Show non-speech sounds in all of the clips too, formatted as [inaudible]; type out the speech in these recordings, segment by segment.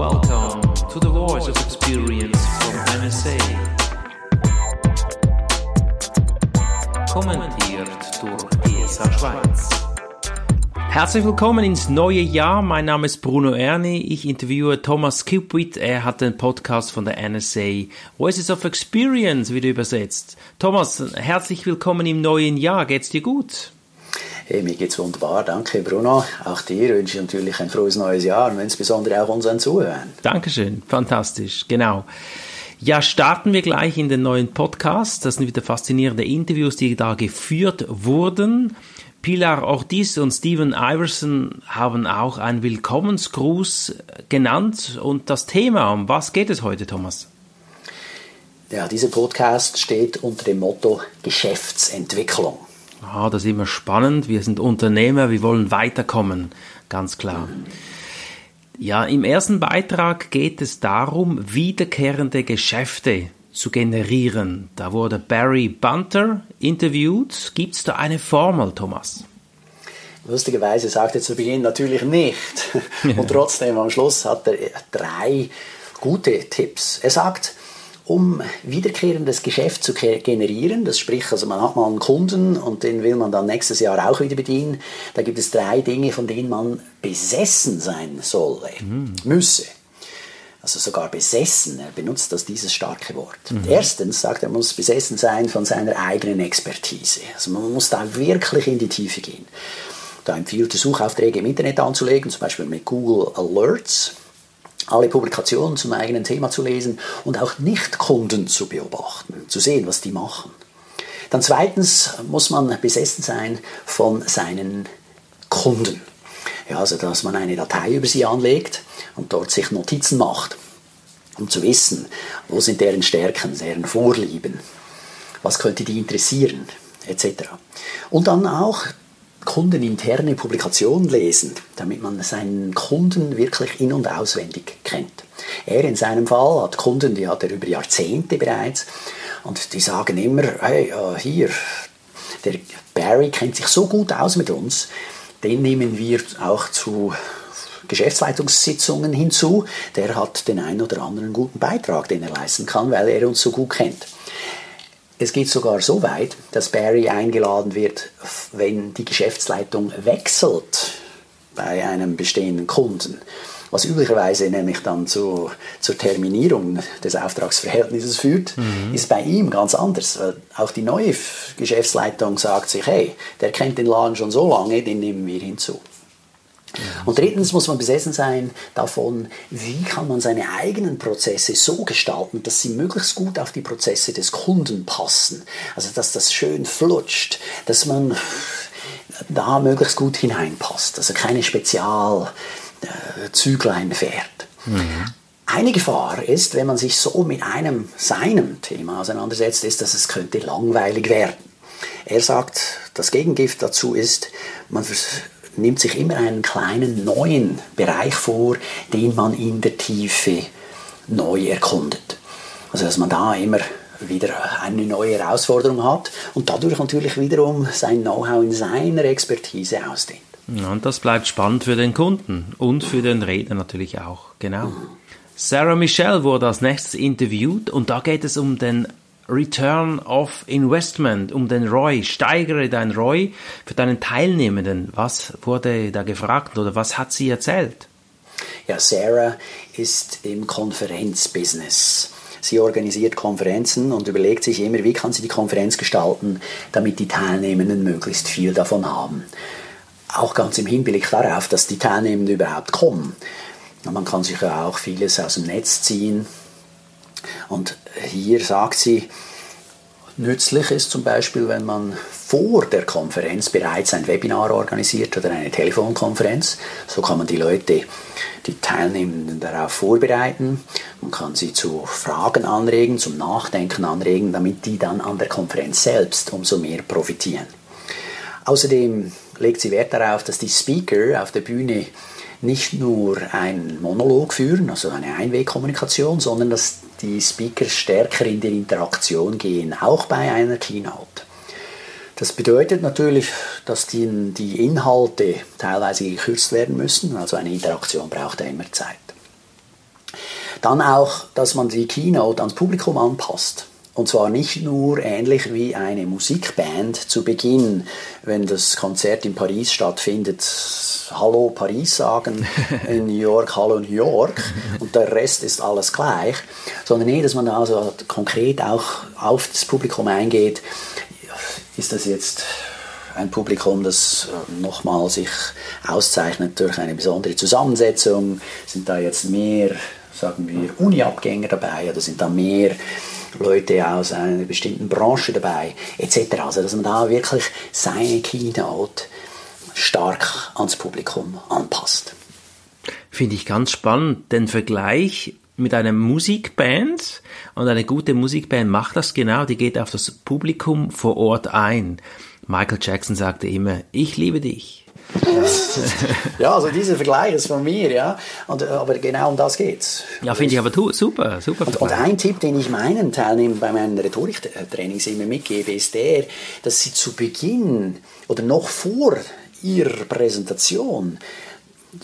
Welcome to the Voice of Experience from NSA. Kommentiert durch ESA Schweiz. Herzlich willkommen ins neue Jahr. Mein Name ist Bruno Erni. Ich interviewe Thomas Kipwit. Er hat den Podcast von der NSA Voices of Experience wieder übersetzt. Thomas, herzlich willkommen im neuen Jahr. Geht's dir gut? Hey, mir geht's wunderbar, danke Bruno. Auch dir wünsche ich natürlich ein frohes neues Jahr und insbesondere auch unseren Zuhörern. Dankeschön, fantastisch, genau. Ja, starten wir gleich in den neuen Podcast. Das sind wieder faszinierende Interviews, die da geführt wurden. Pilar Ortiz und Steven Iverson haben auch einen Willkommensgruß genannt und das Thema, um was geht es heute, Thomas? Ja, dieser Podcast steht unter dem Motto Geschäftsentwicklung. Ah, das ist immer spannend. Wir sind Unternehmer, wir wollen weiterkommen, ganz klar. Ja, im ersten Beitrag geht es darum, wiederkehrende Geschäfte zu generieren. Da wurde Barry Bunter interviewt. Gibt es da eine Formel, Thomas? Lustigerweise sagt er zu Beginn natürlich nicht. [laughs] Und trotzdem am Schluss hat er drei gute Tipps. Er sagt, um wiederkehrendes Geschäft zu generieren. Das sprich, also man hat mal einen Kunden und den will man dann nächstes Jahr auch wieder bedienen. Da gibt es drei Dinge, von denen man besessen sein solle, mhm. müsse. Also sogar besessen, er benutzt das dieses starke Wort. Mhm. Erstens sagt er, man muss besessen sein von seiner eigenen Expertise. Also man muss da wirklich in die Tiefe gehen. Da empfiehlt er Suchaufträge im Internet anzulegen, zum Beispiel mit Google Alerts alle Publikationen zum eigenen Thema zu lesen und auch Nicht-Kunden zu beobachten, zu sehen, was die machen. Dann zweitens muss man besessen sein von seinen Kunden. Ja, also dass man eine Datei über sie anlegt und dort sich Notizen macht, um zu wissen, wo sind deren Stärken, deren Vorlieben, was könnte die interessieren, etc. Und dann auch kundeninterne Publikationen lesen, damit man seinen Kunden wirklich in- und auswendig kennt. Er in seinem Fall hat Kunden, die hat er über Jahrzehnte bereits und die sagen immer, hey, hier, der Barry kennt sich so gut aus mit uns, den nehmen wir auch zu Geschäftsleitungssitzungen hinzu. Der hat den einen oder anderen guten Beitrag, den er leisten kann, weil er uns so gut kennt. Es geht sogar so weit, dass Barry eingeladen wird, wenn die Geschäftsleitung wechselt bei einem bestehenden Kunden. Was üblicherweise nämlich dann zu, zur Terminierung des Auftragsverhältnisses führt, mhm. ist bei ihm ganz anders. Auch die neue Geschäftsleitung sagt sich, hey, der kennt den Laden schon so lange, den nehmen wir hinzu. Und drittens muss man besessen sein davon, wie kann man seine eigenen Prozesse so gestalten, dass sie möglichst gut auf die Prozesse des Kunden passen. Also dass das schön flutscht, dass man da möglichst gut hineinpasst. Also keine Spezialzüglein fährt. Mhm. Eine Gefahr ist, wenn man sich so mit einem seinem Thema auseinandersetzt, ist, dass es könnte langweilig werden. Er sagt, das Gegengift dazu ist, man nimmt sich immer einen kleinen neuen Bereich vor, den man in der Tiefe neu erkundet. Also dass man da immer wieder eine neue Herausforderung hat und dadurch natürlich wiederum sein Know-how in seiner Expertise ausdehnt. Und das bleibt spannend für den Kunden und für den Redner natürlich auch. Genau. Sarah Michelle wurde als nächstes interviewt und da geht es um den Return of Investment, um den ROI. Steigere dein ROI für deinen Teilnehmenden. Was wurde da gefragt oder was hat sie erzählt? Ja, Sarah ist im Konferenzbusiness. Sie organisiert Konferenzen und überlegt sich immer, wie kann sie die Konferenz gestalten, damit die Teilnehmenden möglichst viel davon haben. Auch ganz im Hinblick darauf, dass die Teilnehmenden überhaupt kommen. Man kann sich ja auch vieles aus dem Netz ziehen, und hier sagt sie, Nützlich ist zum Beispiel, wenn man vor der Konferenz bereits ein Webinar organisiert oder eine Telefonkonferenz. So kann man die Leute, die Teilnehmenden darauf vorbereiten. Man kann sie zu Fragen anregen, zum Nachdenken anregen, damit die dann an der Konferenz selbst umso mehr profitieren. Außerdem legt sie Wert darauf, dass die Speaker auf der Bühne nicht nur einen Monolog führen, also eine Einwegkommunikation, sondern dass die Speaker stärker in die Interaktion gehen, auch bei einer Keynote. Das bedeutet natürlich, dass die, die Inhalte teilweise gekürzt werden müssen, also eine Interaktion braucht ja immer Zeit. Dann auch, dass man die Keynote ans Publikum anpasst. Und zwar nicht nur ähnlich wie eine Musikband zu Beginn, wenn das Konzert in Paris stattfindet, Hallo Paris sagen, [laughs] in New York Hallo New York und der Rest ist alles gleich, sondern nee, dass man also konkret auch auf das Publikum eingeht. Ist das jetzt ein Publikum, das äh, nochmal sich auszeichnet durch eine besondere Zusammensetzung? Sind da jetzt mehr, sagen wir, Uni-Abgänger dabei oder sind da mehr Leute aus einer bestimmten Branche dabei, etc. Also, dass man da wirklich seine Keynote stark ans Publikum anpasst. Finde ich ganz spannend, den Vergleich mit einer Musikband und eine gute Musikband macht das genau, die geht auf das Publikum vor Ort ein. Michael Jackson sagte immer, ich liebe dich. Ja, also dieser Vergleich ist von mir, ja. Und, aber genau um das geht's. Ja, finde ich aber super, super. Und, und, ein Tipp, den ich meinen Teilnehmern bei meinen Rhetoriktrainings immer mitgebe, ist der, dass sie zu Beginn oder noch vor ihrer Präsentation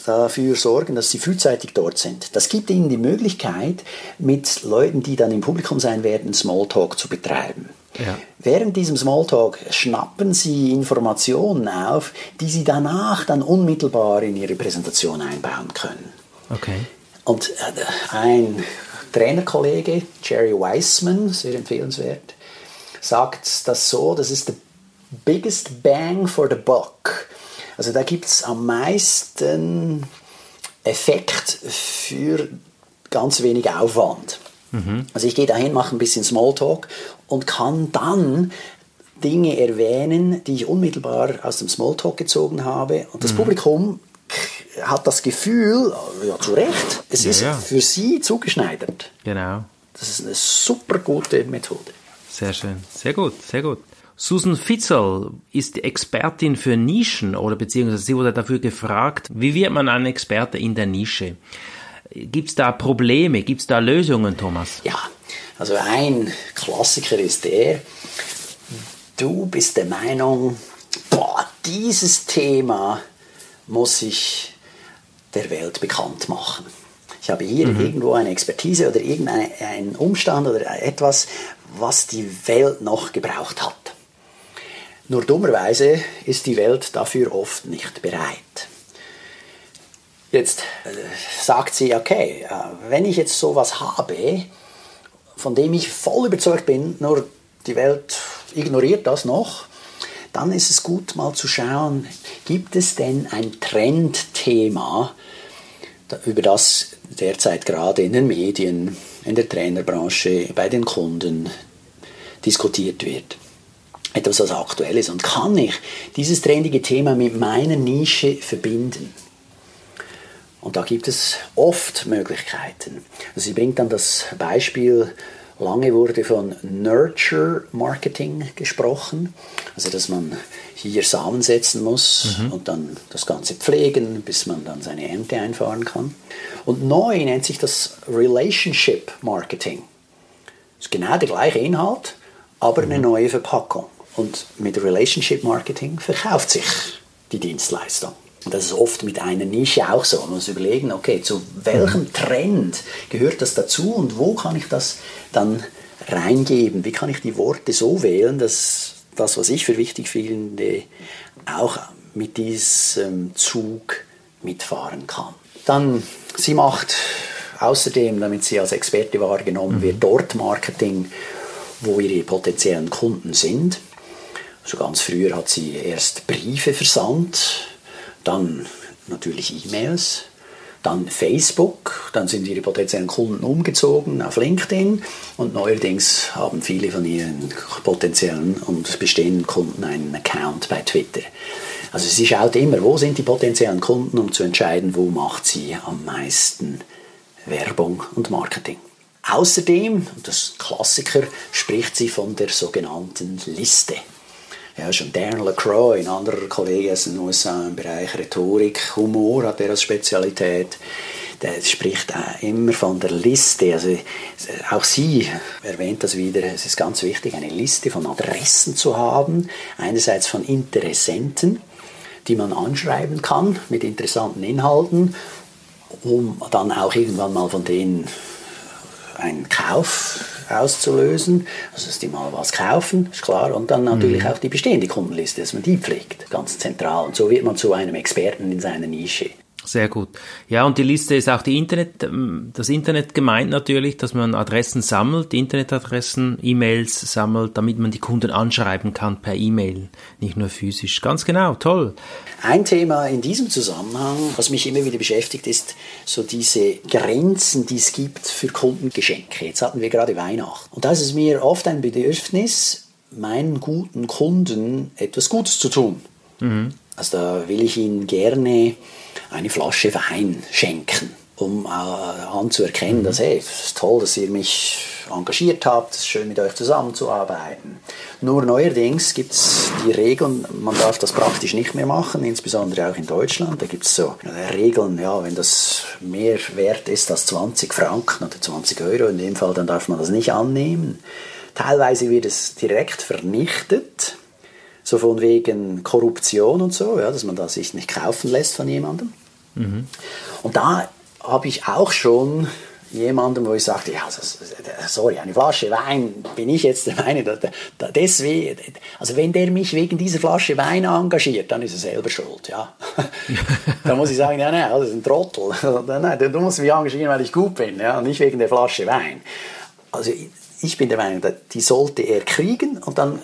dafür sorgen, dass sie frühzeitig dort sind. Das gibt ihnen die Möglichkeit, mit Leuten, die dann im Publikum sein werden, Smalltalk zu betreiben. Ja. Während diesem Smalltalk schnappen Sie Informationen auf, die Sie danach dann unmittelbar in Ihre Präsentation einbauen können. Okay. Und äh, ein Trainerkollege, Jerry Weissman, sehr empfehlenswert, sagt das so, das ist the biggest bang for the buck. Also da gibt es am meisten Effekt für ganz wenig Aufwand. Mhm. Also ich gehe dahin, mache ein bisschen Smalltalk und kann dann Dinge erwähnen, die ich unmittelbar aus dem Smalltalk gezogen habe. Und das mhm. Publikum hat das Gefühl, ja zu Recht, es ja, ist ja. für sie zugeschneidert. Genau. Das ist eine super gute Methode. Sehr schön, sehr gut, sehr gut. Susan Fitzel ist Expertin für Nischen oder beziehungsweise sie wurde dafür gefragt, wie wird man ein Experte in der Nische? Gibt es da Probleme? Gibt es da Lösungen, Thomas? Ja, also ein Klassiker ist der, du bist der Meinung, boah, dieses Thema muss ich der Welt bekannt machen. Ich habe hier mhm. irgendwo eine Expertise oder irgendeinen Umstand oder etwas, was die Welt noch gebraucht hat. Nur dummerweise ist die Welt dafür oft nicht bereit. Jetzt äh, sagt sie, okay, äh, wenn ich jetzt sowas habe, von dem ich voll überzeugt bin, nur die Welt ignoriert das noch, dann ist es gut mal zu schauen, gibt es denn ein Trendthema, über das derzeit gerade in den Medien, in der Trainerbranche, bei den Kunden diskutiert wird. Etwas, was aktuell ist. Und kann ich dieses trendige Thema mit meiner Nische verbinden? Und da gibt es oft Möglichkeiten. Also sie bringt dann das Beispiel, lange wurde von Nurture Marketing gesprochen, also dass man hier Samen setzen muss mhm. und dann das Ganze pflegen, bis man dann seine Ernte einfahren kann. Und neu nennt sich das Relationship Marketing. Das ist genau der gleiche Inhalt, aber eine mhm. neue Verpackung. Und mit Relationship Marketing verkauft sich die Dienstleistung. Und das ist oft mit einer Nische auch so. Man muss überlegen, okay, zu welchem mhm. Trend gehört das dazu und wo kann ich das dann reingeben? Wie kann ich die Worte so wählen, dass das, was ich für wichtig finde, auch mit diesem Zug mitfahren kann? Dann, sie macht außerdem, damit sie als Experte wahrgenommen wird, mhm. dort Marketing, wo ihre potenziellen Kunden sind. Also ganz früher hat sie erst Briefe versandt dann natürlich E-Mails, dann Facebook, dann sind ihre potenziellen Kunden umgezogen auf LinkedIn und neuerdings haben viele von ihren potenziellen und bestehenden Kunden einen Account bei Twitter. Also sie schaut immer, wo sind die potenziellen Kunden, um zu entscheiden, wo macht sie am meisten Werbung und Marketing. Außerdem, das Klassiker, spricht sie von der sogenannten Liste. Ja, schon Darren LaCroix, ein anderer Kollege aus den USA im Bereich Rhetorik, Humor hat er als Spezialität. Der spricht immer von der Liste. Also auch sie erwähnt das wieder. Es ist ganz wichtig, eine Liste von Adressen zu haben. Einerseits von Interessenten, die man anschreiben kann mit interessanten Inhalten, um dann auch irgendwann mal von denen einen Kauf auszulösen, also dass die mal was kaufen, ist klar, und dann natürlich mhm. auch die bestehende Kundenliste, dass man die pflegt, ganz zentral. Und so wird man zu einem Experten in seiner Nische. Sehr gut. Ja, und die Liste ist auch die Internet, ähm, das Internet gemeint natürlich, dass man Adressen sammelt, Internetadressen, E-Mails sammelt, damit man die Kunden anschreiben kann per E-Mail, nicht nur physisch. Ganz genau, toll. Ein Thema in diesem Zusammenhang, was mich immer wieder beschäftigt, ist so diese Grenzen, die es gibt für Kundengeschenke. Jetzt hatten wir gerade Weihnachten. Und da ist es mir oft ein Bedürfnis, meinen guten Kunden etwas Gutes zu tun. Mhm. Also da will ich ihnen gerne eine Flasche Wein schenken, um äh, anzuerkennen, dass hey, es ist toll, dass ihr mich engagiert habt, es ist schön mit euch zusammenzuarbeiten. Nur neuerdings gibt es die Regeln, man darf das praktisch nicht mehr machen, insbesondere auch in Deutschland. Da gibt es so Regeln, ja, wenn das mehr wert ist als 20 Franken oder 20 Euro in dem Fall, dann darf man das nicht annehmen. Teilweise wird es direkt vernichtet so von wegen Korruption und so, ja, dass man da sich nicht kaufen lässt von jemandem. Mhm. Und da habe ich auch schon jemandem, wo ich sagte, ja, sorry, eine Flasche Wein, bin ich jetzt der Meinung, deswegen, also wenn der mich wegen dieser Flasche Wein engagiert, dann ist er selber schuld, ja. [laughs] dann muss ich sagen, ja, nein, das ist ein Trottel. [laughs] nein, du musst mich engagieren, weil ich gut bin, ja, nicht wegen der Flasche Wein. Also ich bin der Meinung, die sollte er kriegen und dann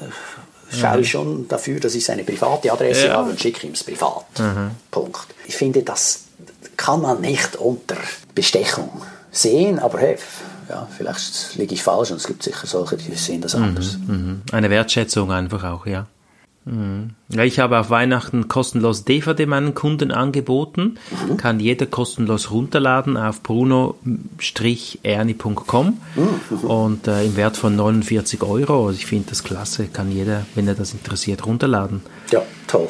schaue ich schon dafür, dass ich seine private Adresse ja. habe und schicke ihm es privat. Mhm. Punkt. Ich finde, das kann man nicht unter Bestechung sehen, aber hey, ja, vielleicht liege ich falsch und es gibt sicher solche, die sehen das mhm, anders. Mhm. Eine Wertschätzung einfach auch, ja. Mhm. Ja, ich habe auf Weihnachten kostenlos DVD meinen Kunden angeboten. Mhm. Kann jeder kostenlos runterladen auf bruno-erni.com mhm. und äh, im Wert von 49 Euro. Also ich finde das klasse, kann jeder, wenn er das interessiert, runterladen. Ja, toll.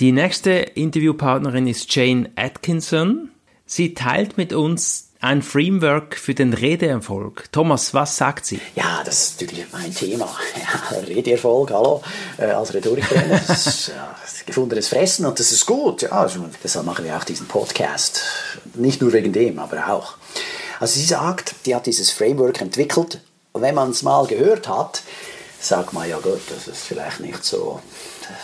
Die nächste Interviewpartnerin ist Jane Atkinson. Sie teilt mit uns ein Framework für den Redeerfolg. Thomas, was sagt sie? Ja, das ist natürlich mein Thema. [laughs] Ja, Redeerfolg, hallo, äh, als Rhetoriktrainer. Das ist ja, gefundenes Fressen und das ist gut. Ja, also, deshalb machen wir auch diesen Podcast. Nicht nur wegen dem, aber auch. Also sie sagt, die hat dieses Framework entwickelt und wenn man es mal gehört hat, sagt man, ja gut, das ist vielleicht nicht so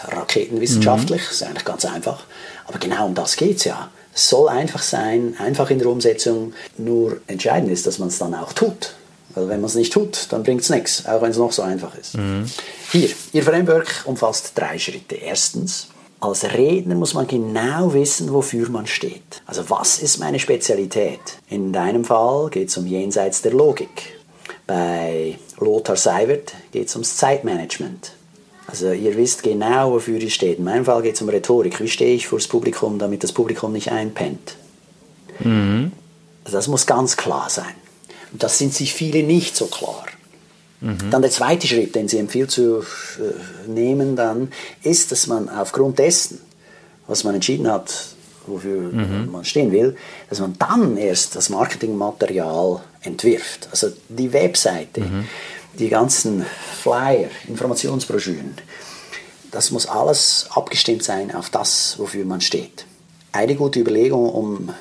raketenwissenschaftlich, mhm. das ist eigentlich ganz einfach. Aber genau um das geht es ja. Es soll einfach sein, einfach in der Umsetzung. Nur entscheidend ist, dass man es dann auch tut. Weil wenn man es nicht tut, dann bringt es nichts, auch wenn es noch so einfach ist. Mhm. Hier, Ihr Framework umfasst drei Schritte. Erstens, als Redner muss man genau wissen, wofür man steht. Also was ist meine Spezialität? In deinem Fall geht es um jenseits der Logik. Bei Lothar Seiwert geht es ums Zeitmanagement. Also ihr wisst genau, wofür ihr steht. In meinem Fall geht es um Rhetorik. Wie stehe ich vor das Publikum, damit das Publikum nicht einpennt? Mhm. Also das muss ganz klar sein. Und das sind sich viele nicht so klar. Mhm. Dann der zweite Schritt, den sie empfiehlt zu äh, nehmen, dann ist, dass man aufgrund dessen, was man entschieden hat, wofür mhm. man stehen will, dass man dann erst das Marketingmaterial entwirft. Also die Webseite, mhm die ganzen Flyer, Informationsbroschüren, das muss alles abgestimmt sein auf das, wofür man steht. Eine gute Überlegung, um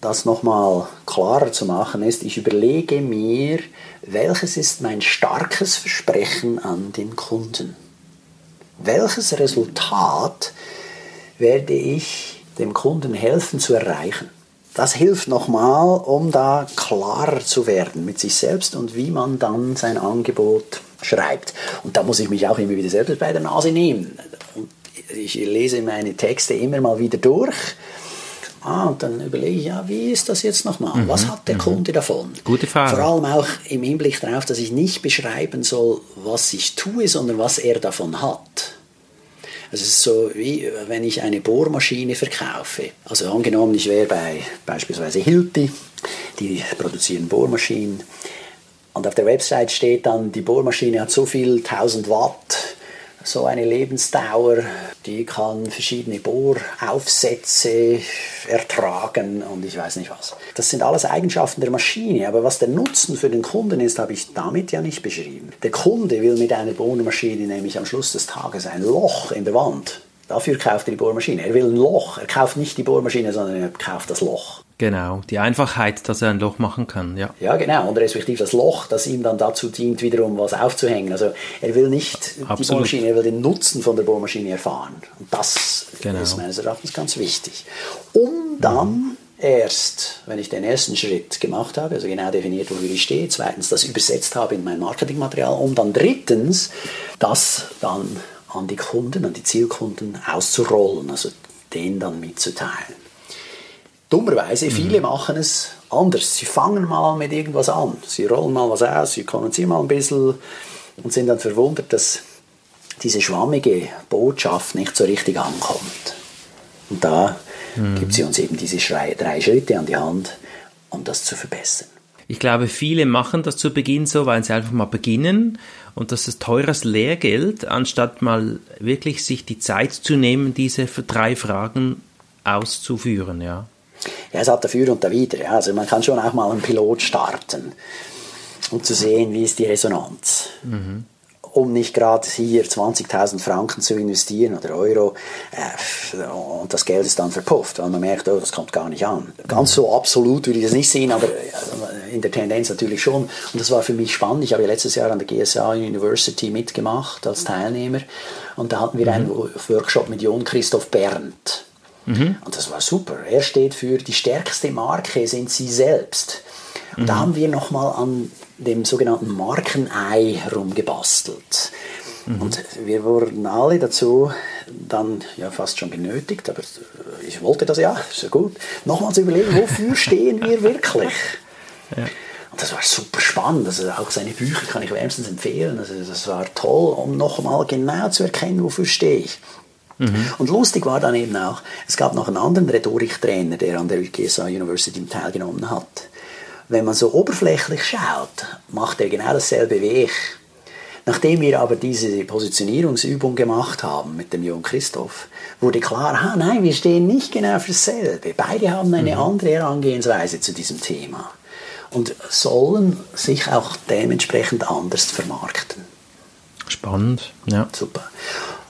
das nochmal klarer zu machen, ist, ich überlege mir, welches ist mein starkes Versprechen an den Kunden? Welches Resultat werde ich dem Kunden helfen zu erreichen? Das hilft nochmal, um da klarer zu werden mit sich selbst und wie man dann sein Angebot schreibt. Und da muss ich mich auch immer wieder selbst bei der Nase nehmen. Ich lese meine Texte immer mal wieder durch. Ah, und dann überlege ich, ja, wie ist das jetzt nochmal? Mhm, was hat der mhm. Kunde davon? Gute Frage. Vor allem auch im Hinblick darauf, dass ich nicht beschreiben soll, was ich tue, sondern was er davon hat. Also es ist so, wie wenn ich eine Bohrmaschine verkaufe. Also angenommen, ich wäre bei beispielsweise Hilti, die produzieren Bohrmaschinen. Und auf der Website steht dann, die Bohrmaschine hat so viel 1000 Watt so eine Lebensdauer, die kann verschiedene Bohraufsätze ertragen und ich weiß nicht was. Das sind alles Eigenschaften der Maschine, aber was der Nutzen für den Kunden ist, habe ich damit ja nicht beschrieben. Der Kunde will mit einer Bohrmaschine nämlich am Schluss des Tages ein Loch in der Wand Dafür kauft er die Bohrmaschine. Er will ein Loch. Er kauft nicht die Bohrmaschine, sondern er kauft das Loch. Genau, die Einfachheit, dass er ein Loch machen kann, ja. Ja, genau. Und respektive das Loch, das ihm dann dazu dient, wiederum was aufzuhängen. Also er will nicht Absolut. die Bohrmaschine, er will den Nutzen von der Bohrmaschine erfahren. Und das genau. ist meines Erachtens ganz wichtig. Um dann mhm. erst, wenn ich den ersten Schritt gemacht habe, also genau definiert, wofür ich stehe, zweitens das übersetzt habe in mein Marketingmaterial, um dann drittens das dann an die Kunden, an die Zielkunden auszurollen, also denen dann mitzuteilen. Dummerweise, viele mhm. machen es anders. Sie fangen mal mit irgendwas an. Sie rollen mal was aus, sie kommunizieren mal ein bisschen und sind dann verwundert, dass diese schwammige Botschaft nicht so richtig ankommt. Und da mhm. gibt sie uns eben diese drei Schritte an die Hand, um das zu verbessern. Ich glaube, viele machen das zu Beginn so, weil sie einfach mal beginnen und das ist teures Lehrgeld, anstatt mal wirklich sich die Zeit zu nehmen, diese drei Fragen auszuführen, ja. Ja, es hat dafür und dawider. Ja. Also man kann schon auch mal einen Pilot starten, um zu sehen, wie ist die Resonanz. Mhm. Um nicht gerade hier 20.000 Franken zu investieren oder Euro äh, und das Geld ist dann verpufft, weil man merkt, oh, das kommt gar nicht an. Ganz so absolut würde ich das nicht sehen, aber äh, in der Tendenz natürlich schon. Und das war für mich spannend. Ich habe ja letztes Jahr an der GSA University mitgemacht als Teilnehmer und da hatten wir mhm. einen Workshop mit Jon Christoph Berndt. Mhm. Und das war super. Er steht für die stärkste Marke sind sie selbst. Und mhm. da haben wir nochmal an dem sogenannten Markenei rumgebastelt. Mhm. Und wir wurden alle dazu dann ja fast schon genötigt, aber ich wollte das ja, ja gut, nochmal zu überlegen, wofür [laughs] stehen wir wirklich? Ja. Und das war super spannend. Also auch seine Bücher kann ich wärmstens empfehlen. Also das war toll, um nochmal genau zu erkennen, wofür stehe ich. Mhm. Und lustig war dann eben auch, es gab noch einen anderen Rhetoriktrainer, der an der GSA University teilgenommen hat. Wenn man so oberflächlich schaut, macht er genau dasselbe wie ich. Nachdem wir aber diese Positionierungsübung gemacht haben mit dem Jungen Christoph, wurde klar, ah, nein, wir stehen nicht genau für dasselbe. Beide haben eine mhm. andere Herangehensweise zu diesem Thema und sollen sich auch dementsprechend anders vermarkten. Spannend, ja. Super.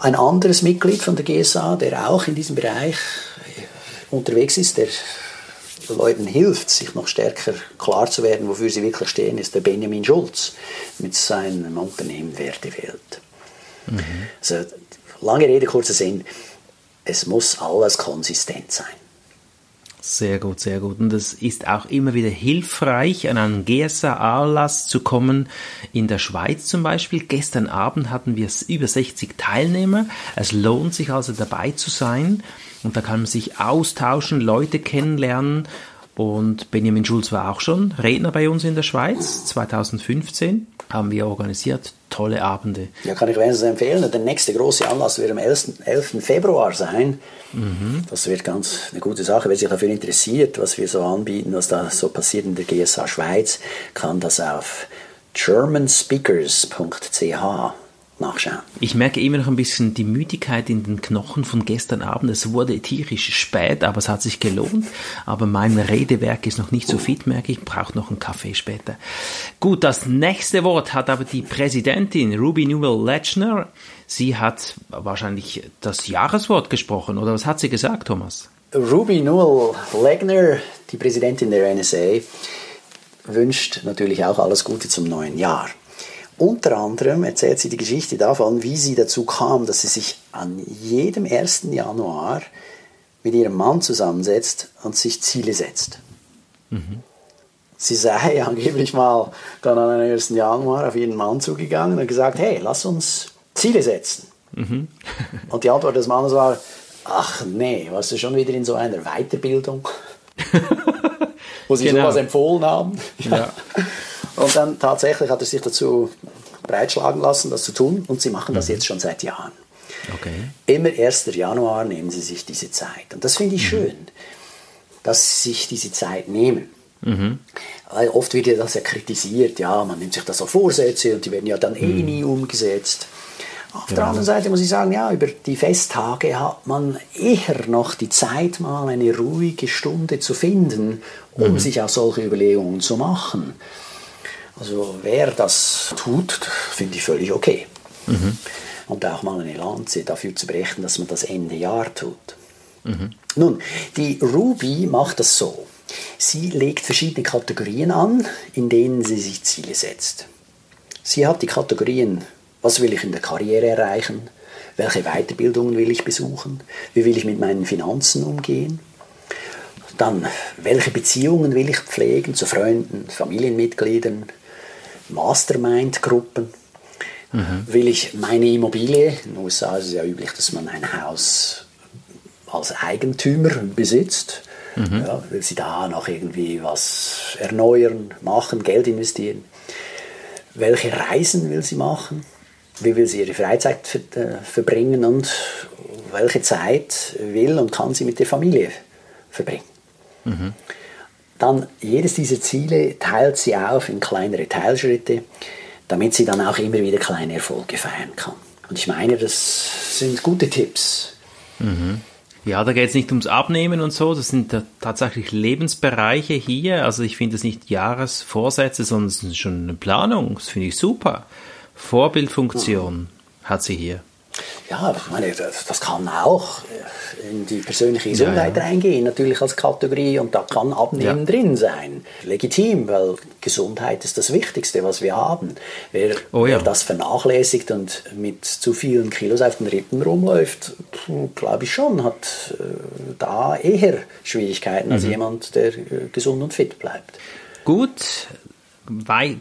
Ein anderes Mitglied von der GSA, der auch in diesem Bereich unterwegs ist, der Leuten hilft, sich noch stärker klar zu werden, wofür sie wirklich stehen, ist der Benjamin Schulz mit seinem Unternehmen Wertewelt. Mhm. Also, lange Rede, kurzer Sinn, es muss alles konsistent sein. Sehr gut, sehr gut. Und es ist auch immer wieder hilfreich, an einen GSA-Anlass zu kommen. In der Schweiz zum Beispiel. Gestern Abend hatten wir über 60 Teilnehmer. Es lohnt sich also dabei zu sein. Und da kann man sich austauschen, Leute kennenlernen. Und Benjamin Schulz war auch schon Redner bei uns in der Schweiz 2015 haben wir organisiert. Tolle Abende. Ja, kann ich wenigstens empfehlen. Der nächste große Anlass wird am 11. 11. Februar sein. Mhm. Das wird ganz eine gute Sache. Wer sich dafür interessiert, was wir so anbieten, was da so passiert in der GSA Schweiz, kann das auf germanspeakers.ch nachschauen. Ich merke immer noch ein bisschen die Müdigkeit in den Knochen von gestern Abend. Es wurde tierisch spät, aber es hat sich gelohnt. Aber mein Redewerk ist noch nicht so fit, merke ich. Braucht noch einen Kaffee später. Gut, das nächste Wort hat aber die Präsidentin Ruby Newell Lechner. Sie hat wahrscheinlich das Jahreswort gesprochen, oder was hat sie gesagt, Thomas? Ruby Newell Legner, die Präsidentin der NSA, wünscht natürlich auch alles Gute zum neuen Jahr. Unter anderem erzählt sie die Geschichte davon, wie sie dazu kam, dass sie sich an jedem 1. Januar mit ihrem Mann zusammensetzt und sich Ziele setzt. Mhm. Sie sei [laughs] angeblich mal dann an den 1. Januar auf ihren Mann zugegangen und gesagt, hey, lass uns Ziele setzen. Mhm. [laughs] und die Antwort des Mannes war, ach nee, warst du schon wieder in so einer Weiterbildung, [laughs] wo sie genau. sowas empfohlen haben. Ja. Und dann tatsächlich hat er sich dazu breitschlagen lassen, das zu tun. Und sie machen das mhm. jetzt schon seit Jahren. Okay. Immer 1. Januar nehmen sie sich diese Zeit. Und das finde ich mhm. schön, dass sie sich diese Zeit nehmen. Mhm. Weil oft wird ja das ja kritisiert, ja, man nimmt sich da so Vorsätze und die werden ja dann eh mhm. nie umgesetzt. Auf ja. der anderen Seite muss ich sagen, ja, über die Festtage hat man eher noch die Zeit, mal eine ruhige Stunde zu finden, um mhm. sich auch solche Überlegungen zu machen. Also wer das tut, finde ich völlig okay. Mhm. und auch mal eine Lanze dafür zu brechen, dass man das Ende Jahr tut. Mhm. Nun, die Ruby macht das so. Sie legt verschiedene Kategorien an, in denen sie sich Ziele setzt. Sie hat die Kategorien, was will ich in der Karriere erreichen, welche Weiterbildungen will ich besuchen, wie will ich mit meinen Finanzen umgehen, dann welche Beziehungen will ich pflegen zu Freunden, Familienmitgliedern, Mastermind-Gruppen. Mhm. Will ich meine Immobilie, in den USA ist es ja üblich, dass man ein Haus als Eigentümer besitzt, Mhm. Ja, will sie da noch irgendwie was erneuern, machen, Geld investieren? Welche Reisen will sie machen? Wie will sie ihre Freizeit ver äh, verbringen und welche Zeit will und kann sie mit der Familie verbringen? Mhm. Dann jedes dieser Ziele teilt sie auf in kleinere Teilschritte, damit sie dann auch immer wieder kleine Erfolge feiern kann. Und ich meine, das sind gute Tipps. Mhm. Ja, da geht es nicht ums Abnehmen und so, das sind tatsächlich Lebensbereiche hier. Also ich finde es nicht Jahresvorsätze, sondern es ist schon eine Planung. Das finde ich super. Vorbildfunktion hat sie hier. Ja, ich meine, das kann auch in die persönliche Gesundheit ja, ja. reingehen, natürlich als Kategorie, und da kann Abnehmen ja. drin sein. Legitim, weil Gesundheit ist das Wichtigste, was wir haben. Wer, oh, wer das vernachlässigt und mit zu vielen Kilos auf den Rippen rumläuft, glaube ich schon, hat äh, da eher Schwierigkeiten mhm. als jemand, der äh, gesund und fit bleibt. Gut,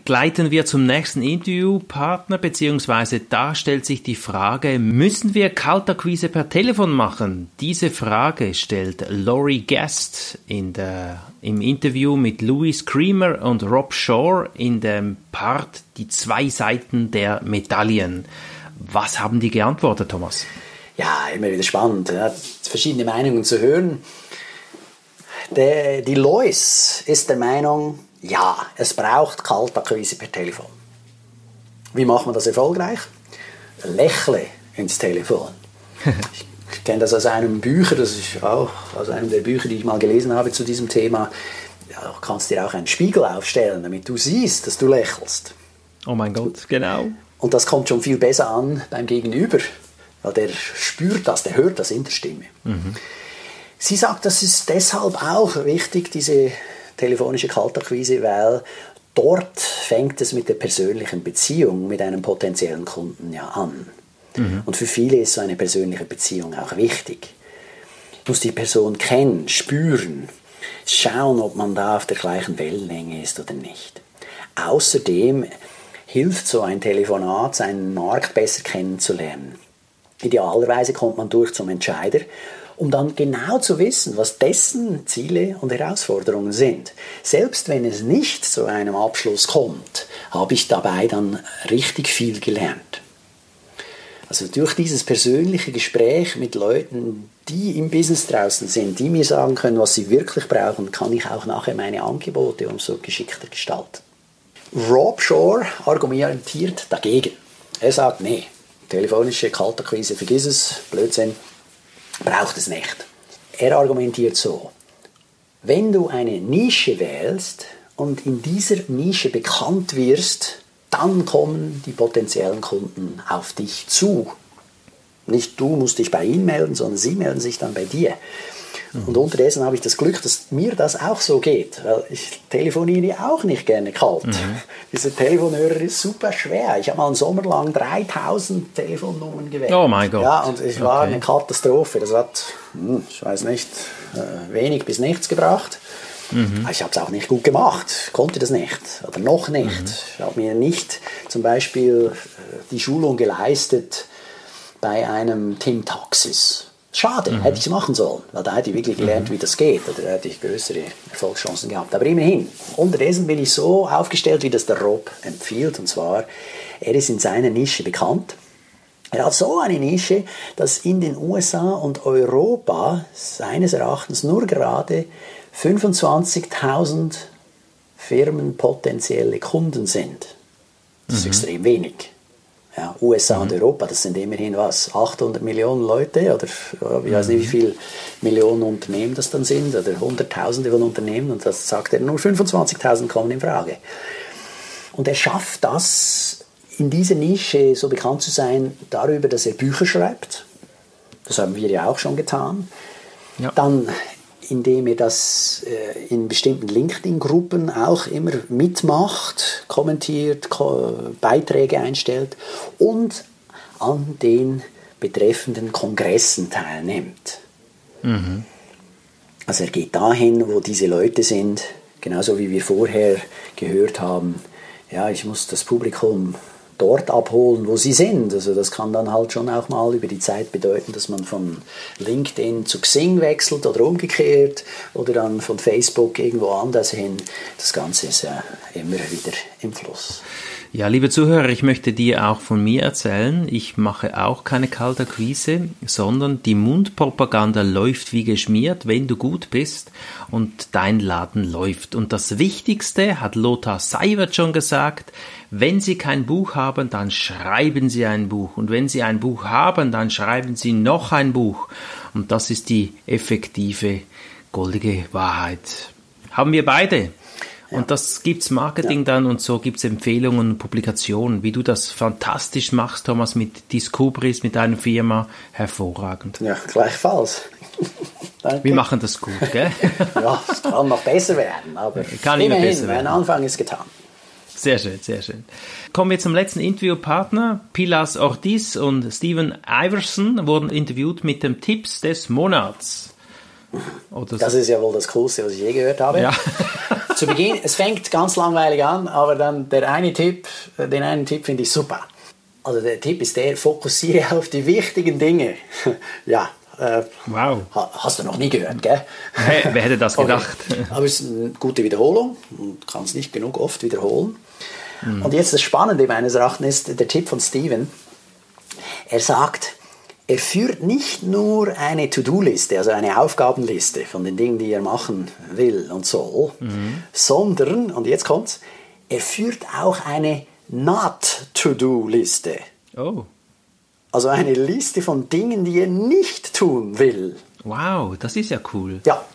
gleiten wir zum nächsten Interviewpartner, beziehungsweise da stellt sich die Frage, müssen wir Kaltakquise per Telefon machen? Diese Frage stellt Laurie Guest in der, im Interview mit Louis Creamer und Rob Shore in dem Part Die zwei Seiten der Medaillen. Was haben die geantwortet, Thomas? Ja, immer wieder spannend, ja, verschiedene Meinungen zu hören. Der, die Lois ist der Meinung, ja, es braucht Kaltakquise per Telefon. Wie macht man das erfolgreich? Lächle ins Telefon. [laughs] ich kenne das aus einem Bücher, das ist auch aus einem der Bücher, die ich mal gelesen habe zu diesem Thema. Ja, du kannst dir auch einen Spiegel aufstellen, damit du siehst, dass du lächelst. Oh mein Gott, genau. Und das kommt schon viel besser an beim Gegenüber, weil der spürt das, der hört das in der Stimme. Mhm. Sie sagt, das ist deshalb auch wichtig, diese telefonische Kaltakquise, weil dort fängt es mit der persönlichen Beziehung mit einem potenziellen Kunden ja an. Mhm. Und für viele ist so eine persönliche Beziehung auch wichtig. Du musst die Person kennen, spüren, schauen, ob man da auf der gleichen Wellenlänge ist oder nicht. Außerdem hilft so ein Telefonat, seinen Markt besser kennenzulernen. Idealerweise kommt man durch zum Entscheider um dann genau zu wissen, was dessen Ziele und Herausforderungen sind. Selbst wenn es nicht zu einem Abschluss kommt, habe ich dabei dann richtig viel gelernt. Also durch dieses persönliche Gespräch mit Leuten, die im Business draußen sind, die mir sagen können, was sie wirklich brauchen, kann ich auch nachher meine Angebote umso geschickter gestalten. Rob Shore argumentiert dagegen. Er sagt, nee, telefonische Kaltakquise, vergiss es, Blödsinn, braucht es nicht. Er argumentiert so, wenn du eine Nische wählst und in dieser Nische bekannt wirst, dann kommen die potenziellen Kunden auf dich zu. Nicht du musst dich bei ihnen melden, sondern sie melden sich dann bei dir. Mhm. Und unterdessen habe ich das Glück, dass mir das auch so geht, weil ich telefoniere auch nicht gerne kalt. Mhm. [laughs] Dieser Telefonhörer ist super schwer. Ich habe mal einen Sommer lang 3000 Telefonnummern gewählt. Oh mein Gott. Ja, und es war okay. eine Katastrophe. Das hat, hm, ich weiß nicht, äh, wenig bis nichts gebracht. Mhm. Ich habe es auch nicht gut gemacht, konnte das nicht oder noch nicht. Mhm. Ich habe mir nicht zum Beispiel äh, die Schulung geleistet bei einem Tim Taxis. Schade, mhm. hätte ich es machen sollen, weil da hätte ich wirklich gelernt, mhm. wie das geht, oder hätte ich größere Erfolgschancen gehabt. Aber immerhin, unterdessen bin ich so aufgestellt, wie das der Rob empfiehlt, und zwar, er ist in seiner Nische bekannt. Er hat so eine Nische, dass in den USA und Europa seines Erachtens nur gerade 25.000 Firmen potenzielle Kunden sind. Das ist mhm. extrem wenig. Ja, USA mhm. und Europa, das sind immerhin was, 800 Millionen Leute oder ich weiß nicht, wie mhm. viele Millionen Unternehmen das dann sind oder Hunderttausende von Unternehmen und das sagt er, nur 25.000 kommen in Frage. Und er schafft das in dieser Nische so bekannt zu sein darüber, dass er Bücher schreibt. Das haben wir ja auch schon getan. Ja. Dann, indem er das äh, in bestimmten LinkedIn-Gruppen auch immer mitmacht, kommentiert, ko Beiträge einstellt und an den betreffenden Kongressen teilnimmt. Mhm. Also er geht dahin, wo diese Leute sind, genauso wie wir vorher gehört haben. Ja, ich muss das Publikum dort abholen, wo sie sind. Also das kann dann halt schon auch mal über die Zeit bedeuten, dass man von LinkedIn zu Xing wechselt oder umgekehrt oder dann von Facebook irgendwo anders hin. Das Ganze ist ja immer wieder im Fluss. Ja, liebe Zuhörer, ich möchte dir auch von mir erzählen. Ich mache auch keine Kaltakquise, sondern die Mundpropaganda läuft wie geschmiert, wenn du gut bist und dein Laden läuft. Und das Wichtigste hat Lothar Seiwert schon gesagt, wenn Sie kein Buch haben, dann schreiben Sie ein Buch. Und wenn Sie ein Buch haben, dann schreiben Sie noch ein Buch. Und das ist die effektive, goldige Wahrheit. Haben wir beide. Und das gibt's Marketing ja. dann und so gibt's Empfehlungen und Publikationen, wie du das fantastisch machst, Thomas, mit Discobris, mit deiner Firma. Hervorragend. Ja, gleichfalls. [laughs] Wir machen das gut, gell? [laughs] ja, es kann noch besser werden, aber kann immerhin, besser werden. mein Anfang ist getan. Sehr schön, sehr schön. Kommen wir zum letzten Interviewpartner. Pilas Ortiz und Steven Iverson wurden interviewt mit dem Tipps des Monats. Oder das ist ja wohl das Coolste, was ich je gehört habe. Ja. [laughs] Zu Beginn, es fängt ganz langweilig an, aber dann der eine Tipp, den einen Tipp finde ich super. Also der Tipp ist der, fokussiere [laughs] auf die wichtigen Dinge. [laughs] ja. Äh, wow. Hast du noch nie gehört, gell? Hey, wer hätte das [laughs] gedacht? Okay. Aber es ist eine gute Wiederholung und kann es nicht genug oft wiederholen. Mhm. Und jetzt das Spannende meines Erachtens ist der Tipp von Steven. Er sagt, er führt nicht nur eine To-Do-Liste, also eine Aufgabenliste von den Dingen, die er machen will und soll, mhm. sondern, und jetzt kommt's, er führt auch eine Not-To-Do-Liste. Oh. Also eine Liste von Dingen, die er nicht tun will. Wow, das ist ja cool. Ja.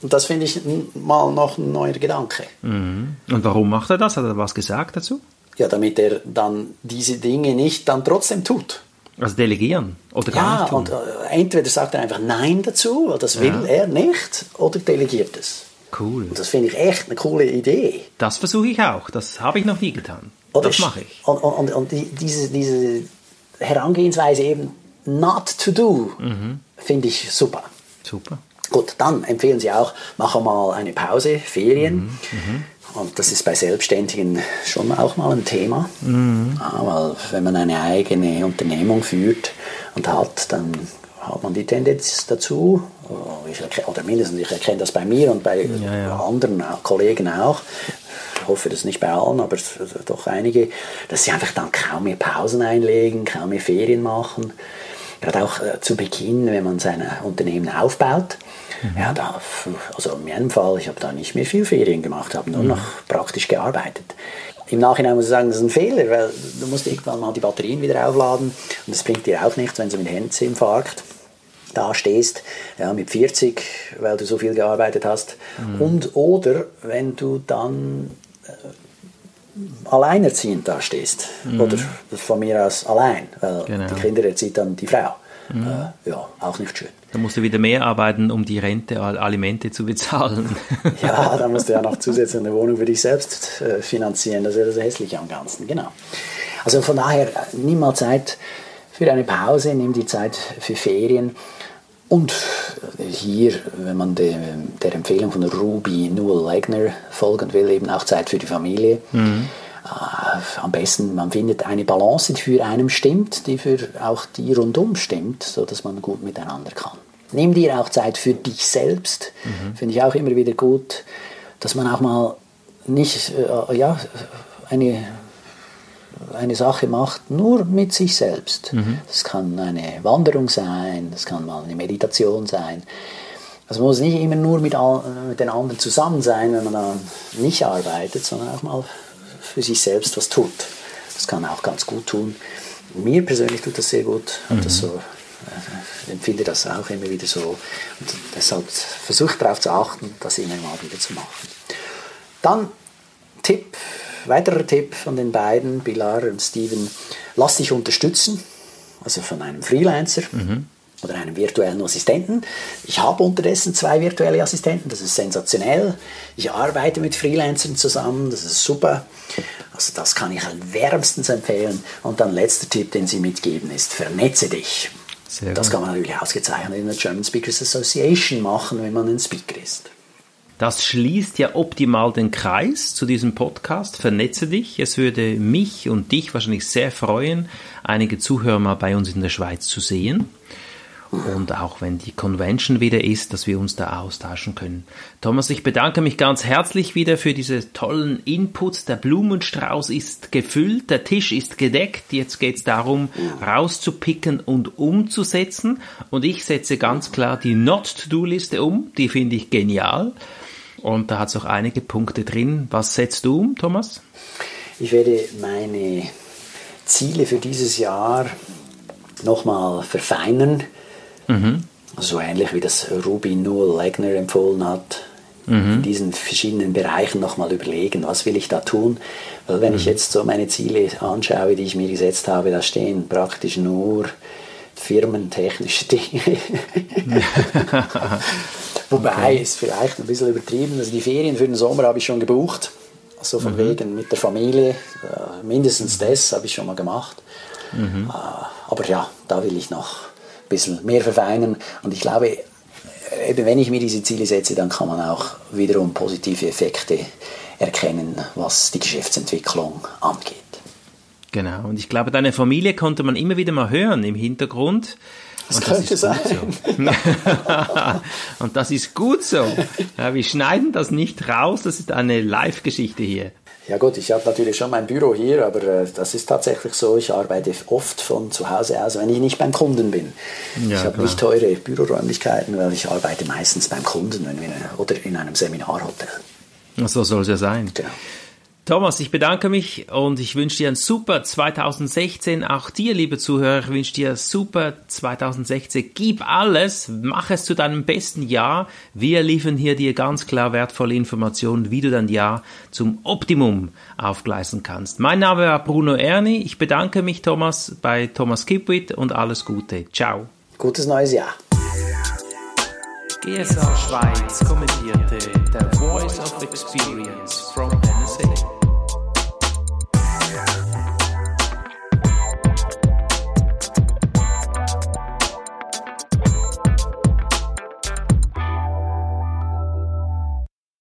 Und das finde ich mal noch ein neuer Gedanke. Mhm. Und warum macht er das? Hat er was gesagt dazu? Ja, damit er dann diese Dinge nicht dann trotzdem tut. Also delegieren oder gar ja, nicht tun. und äh, entweder sagt er einfach Nein dazu, weil das will ja. er nicht, oder delegiert es. Cool. Und das finde ich echt eine coole Idee. Das versuche ich auch. Das habe ich noch nie getan. Oder das mache ich. Und, und, und die, diese, diese Herangehensweise eben not to do, mhm. finde ich super. Super. Gut, dann empfehlen Sie auch, mache mal eine Pause, Ferien. Mhm. Mhm. Und das ist bei Selbstständigen schon auch mal ein Thema. Mhm. Weil wenn man eine eigene Unternehmung führt und hat, dann hat man die Tendenz dazu, ich, oder mindestens ich erkenne das bei mir und bei ja, ja. anderen Kollegen auch, ich hoffe das nicht bei allen, aber doch einige, dass sie einfach dann kaum mehr Pausen einlegen, kaum mehr Ferien machen. Gerade auch äh, zu Beginn, wenn man sein Unternehmen aufbaut. Mhm. Ja, da, also in meinem Fall, ich habe da nicht mehr viel Ferien gemacht, habe nur mhm. noch praktisch gearbeitet. Im Nachhinein muss ich sagen, das ist ein Fehler, weil du musst irgendwann mal die Batterien wieder aufladen und es bringt dir auch nichts, wenn du mit Herzinfarkt da stehst, ja, mit 40, weil du so viel gearbeitet hast. Mhm. Und oder wenn du dann äh, alleinerziehend da stehst. Mhm. Oder von mir aus allein, weil genau. die Kinder erzieht dann die Frau. Mhm. Äh, ja, auch nicht schön. Da musst du wieder mehr arbeiten, um die Rente, Alimente zu bezahlen. [laughs] ja, da musst du ja noch [laughs] zusätzlich eine Wohnung für dich selbst äh, finanzieren. Das ist ja das Hässliche am Ganzen, genau. Also von daher, nimm mal Zeit für eine Pause, nimm die Zeit für Ferien. Und hier, wenn man de, der Empfehlung von Ruby Newell Wagner folgen will, eben auch Zeit für die Familie. Mhm. Äh, am besten, man findet eine Balance, die für einen stimmt, die für auch die rundum stimmt, sodass man gut miteinander kann. Nimm dir auch Zeit für dich selbst, mhm. finde ich auch immer wieder gut, dass man auch mal nicht äh, ja, eine, eine Sache macht, nur mit sich selbst. Mhm. Das kann eine Wanderung sein, das kann mal eine Meditation sein. Also man muss nicht immer nur mit, all, mit den anderen zusammen sein, wenn man dann nicht arbeitet, sondern auch mal für sich selbst was tut. Das kann auch ganz gut tun. Mir persönlich tut das sehr gut. Mhm. Das so, äh, empfinde das auch immer wieder so. Und deshalb versuche darauf zu achten, das immer mal wieder zu machen. Dann Tipp weiterer Tipp von den beiden, Pilar und Steven, lass dich unterstützen, also von einem Freelancer. Mhm oder einem virtuellen Assistenten. Ich habe unterdessen zwei virtuelle Assistenten, das ist sensationell. Ich arbeite mit Freelancern zusammen, das ist super. Also das kann ich wärmstens empfehlen. Und dann letzter Tipp, den Sie mitgeben, ist vernetze dich. Sehr das kann man natürlich ausgezeichnet in der German Speakers Association machen, wenn man ein Speaker ist. Das schließt ja optimal den Kreis zu diesem Podcast. Vernetze dich. Es würde mich und dich wahrscheinlich sehr freuen, einige Zuhörer mal bei uns in der Schweiz zu sehen. Und auch wenn die Convention wieder ist, dass wir uns da austauschen können. Thomas, ich bedanke mich ganz herzlich wieder für diese tollen Inputs. Der Blumenstrauß ist gefüllt, der Tisch ist gedeckt. Jetzt geht es darum, rauszupicken und umzusetzen. Und ich setze ganz klar die Not-to-Do-Liste um. Die finde ich genial. Und da hat es auch einige Punkte drin. Was setzt du um, Thomas? Ich werde meine Ziele für dieses Jahr nochmal verfeinern. Mhm. So ähnlich wie das Ruby Newell Legner empfohlen hat. Mhm. In diesen verschiedenen Bereichen nochmal überlegen, was will ich da tun. Weil wenn mhm. ich jetzt so meine Ziele anschaue, die ich mir gesetzt habe, da stehen praktisch nur firmentechnische Dinge. [laughs] [laughs] Wobei, okay. ist vielleicht ein bisschen übertrieben. Also die Ferien für den Sommer habe ich schon gebucht. Also von mhm. wegen mit der Familie. Äh, mindestens das habe ich schon mal gemacht. Mhm. Äh, aber ja, da will ich noch ein bisschen mehr verfeinern. Und ich glaube, eben wenn ich mir diese Ziele setze, dann kann man auch wiederum positive Effekte erkennen, was die Geschäftsentwicklung angeht. Genau, und ich glaube, deine Familie konnte man immer wieder mal hören im Hintergrund. Das und könnte das sein. So. [laughs] und das ist gut so. Ja, wir schneiden das nicht raus, das ist eine Live-Geschichte hier. Ja gut, ich habe natürlich schon mein Büro hier, aber äh, das ist tatsächlich so, ich arbeite oft von zu Hause aus, wenn ich nicht beim Kunden bin. Ja, ich habe nicht teure Büroräumlichkeiten, weil ich arbeite meistens beim Kunden wenn wir, oder in einem Seminarhotel. So soll es ja sein. Genau. Thomas, ich bedanke mich und ich wünsche dir ein super 2016. Auch dir, liebe Zuhörer, ich wünsche dir super 2016. Gib alles, mach es zu deinem besten Jahr. Wir liefern hier dir ganz klar wertvolle Informationen, wie du dein Jahr zum Optimum aufgleisen kannst. Mein Name war Bruno Erni. Ich bedanke mich, Thomas, bei Thomas Kipwit und alles Gute. Ciao. Gutes neues Jahr. GSA Schweiz kommentierte The Voice of Experience from NSA.